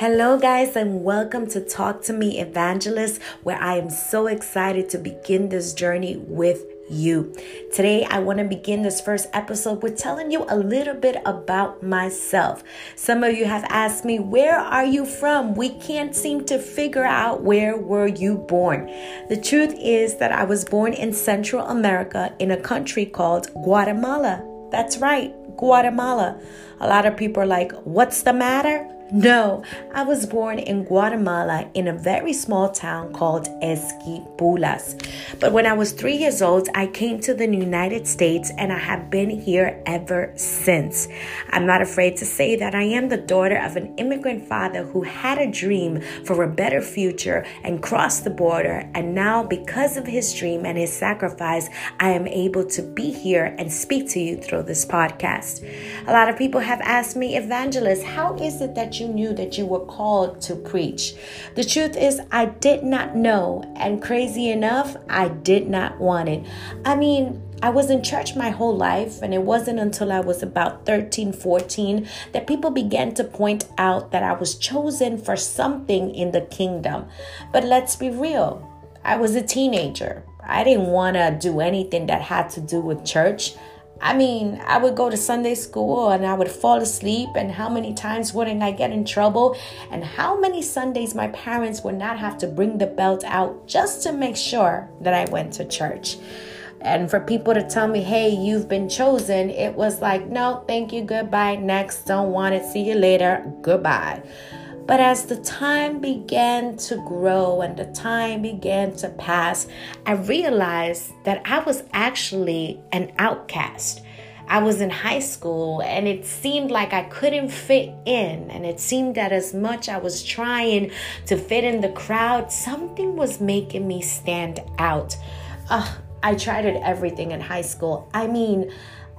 Hello, guys, and welcome to Talk to Me Evangelist, where I am so excited to begin this journey with you. Today, I want to begin this first episode with telling you a little bit about myself. Some of you have asked me, Where are you from? We can't seem to figure out where were you born. The truth is that I was born in Central America in a country called Guatemala. That's right, Guatemala. A lot of people are like, What's the matter? No, I was born in Guatemala in a very small town called Esquipulas. But when I was three years old, I came to the United States and I have been here ever since. I'm not afraid to say that I am the daughter of an immigrant father who had a dream for a better future and crossed the border. And now, because of his dream and his sacrifice, I am able to be here and speak to you through this podcast. A lot of people have asked me, Evangelist, how is it that you knew that you were called to preach? The truth is, I did not know, and crazy enough, I did not want it. I mean, I was in church my whole life, and it wasn't until I was about 13, 14 that people began to point out that I was chosen for something in the kingdom. But let's be real, I was a teenager. I didn't want to do anything that had to do with church. I mean, I would go to Sunday school and I would fall asleep, and how many times wouldn't I get in trouble? And how many Sundays my parents would not have to bring the belt out just to make sure that I went to church. And for people to tell me, hey, you've been chosen, it was like, no, thank you, goodbye, next, don't want it, see you later, goodbye. But as the time began to grow and the time began to pass, I realized that I was actually an outcast. I was in high school and it seemed like I couldn't fit in. And it seemed that as much I was trying to fit in the crowd, something was making me stand out. I tried it everything in high school. I mean,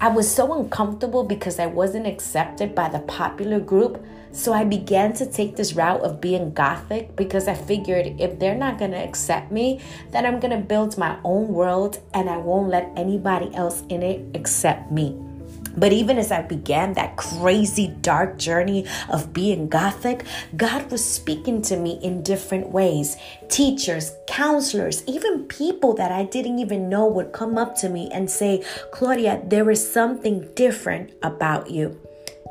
I was so uncomfortable because I wasn't accepted by the popular group so I began to take this route of being gothic because I figured if they're not going to accept me, then I'm going to build my own world and I won't let anybody else in it except me. But even as I began that crazy dark journey of being Gothic, God was speaking to me in different ways. Teachers, counselors, even people that I didn't even know would come up to me and say, Claudia, there is something different about you.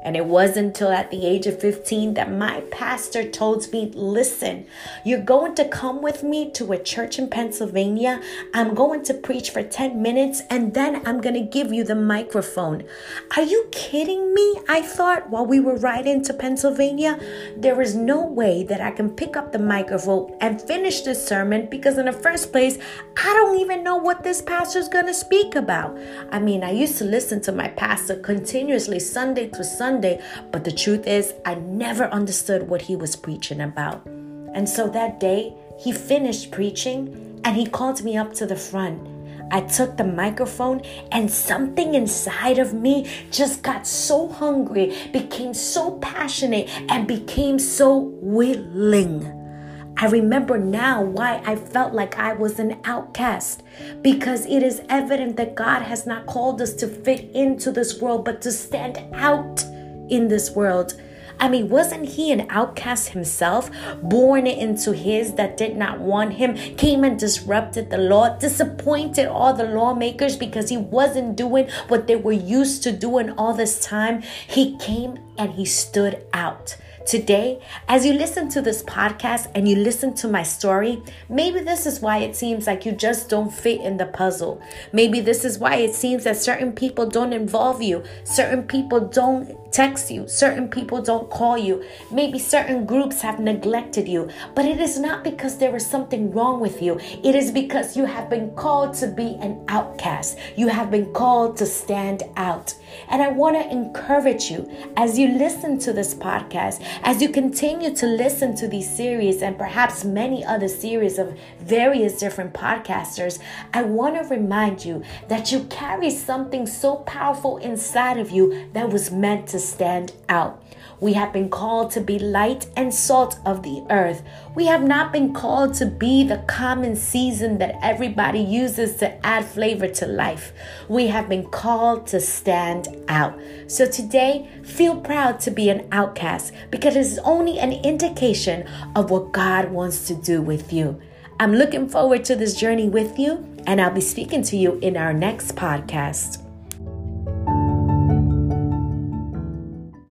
And it wasn't until at the age of 15 that my pastor told me, Listen, you're going to come with me to a church in Pennsylvania. I'm going to preach for 10 minutes and then I'm going to give you the microphone. Are you kidding me? I thought while we were riding to Pennsylvania, there is no way that I can pick up the microphone and finish this sermon because, in the first place, I don't even know what this pastor's going to speak about. I mean, I used to listen to my pastor continuously Sunday to Sunday but the truth is, I never understood what he was preaching about. And so that day, he finished preaching and he called me up to the front. I took the microphone and something inside of me just got so hungry, became so passionate, and became so willing. I remember now why I felt like I was an outcast because it is evident that God has not called us to fit into this world but to stand out in this world. I mean, wasn't he an outcast himself, born into his that did not want him, came and disrupted the law, disappointed all the lawmakers because he wasn't doing what they were used to doing all this time? He came and he stood out. Today, as you listen to this podcast and you listen to my story, maybe this is why it seems like you just don't fit in the puzzle. Maybe this is why it seems that certain people don't involve you, certain people don't text you, certain people don't call you, maybe certain groups have neglected you. But it is not because there is something wrong with you, it is because you have been called to be an outcast, you have been called to stand out. And I want to encourage you as you listen to this podcast, as you continue to listen to these series and perhaps many other series of various different podcasters, I want to remind you that you carry something so powerful inside of you that was meant to stand out. We have been called to be light and salt of the earth. We have not been called to be the common season that everybody uses to add flavor to life. We have been called to stand out. So today, feel proud to be an outcast because it's only an indication of what God wants to do with you. I'm looking forward to this journey with you, and I'll be speaking to you in our next podcast.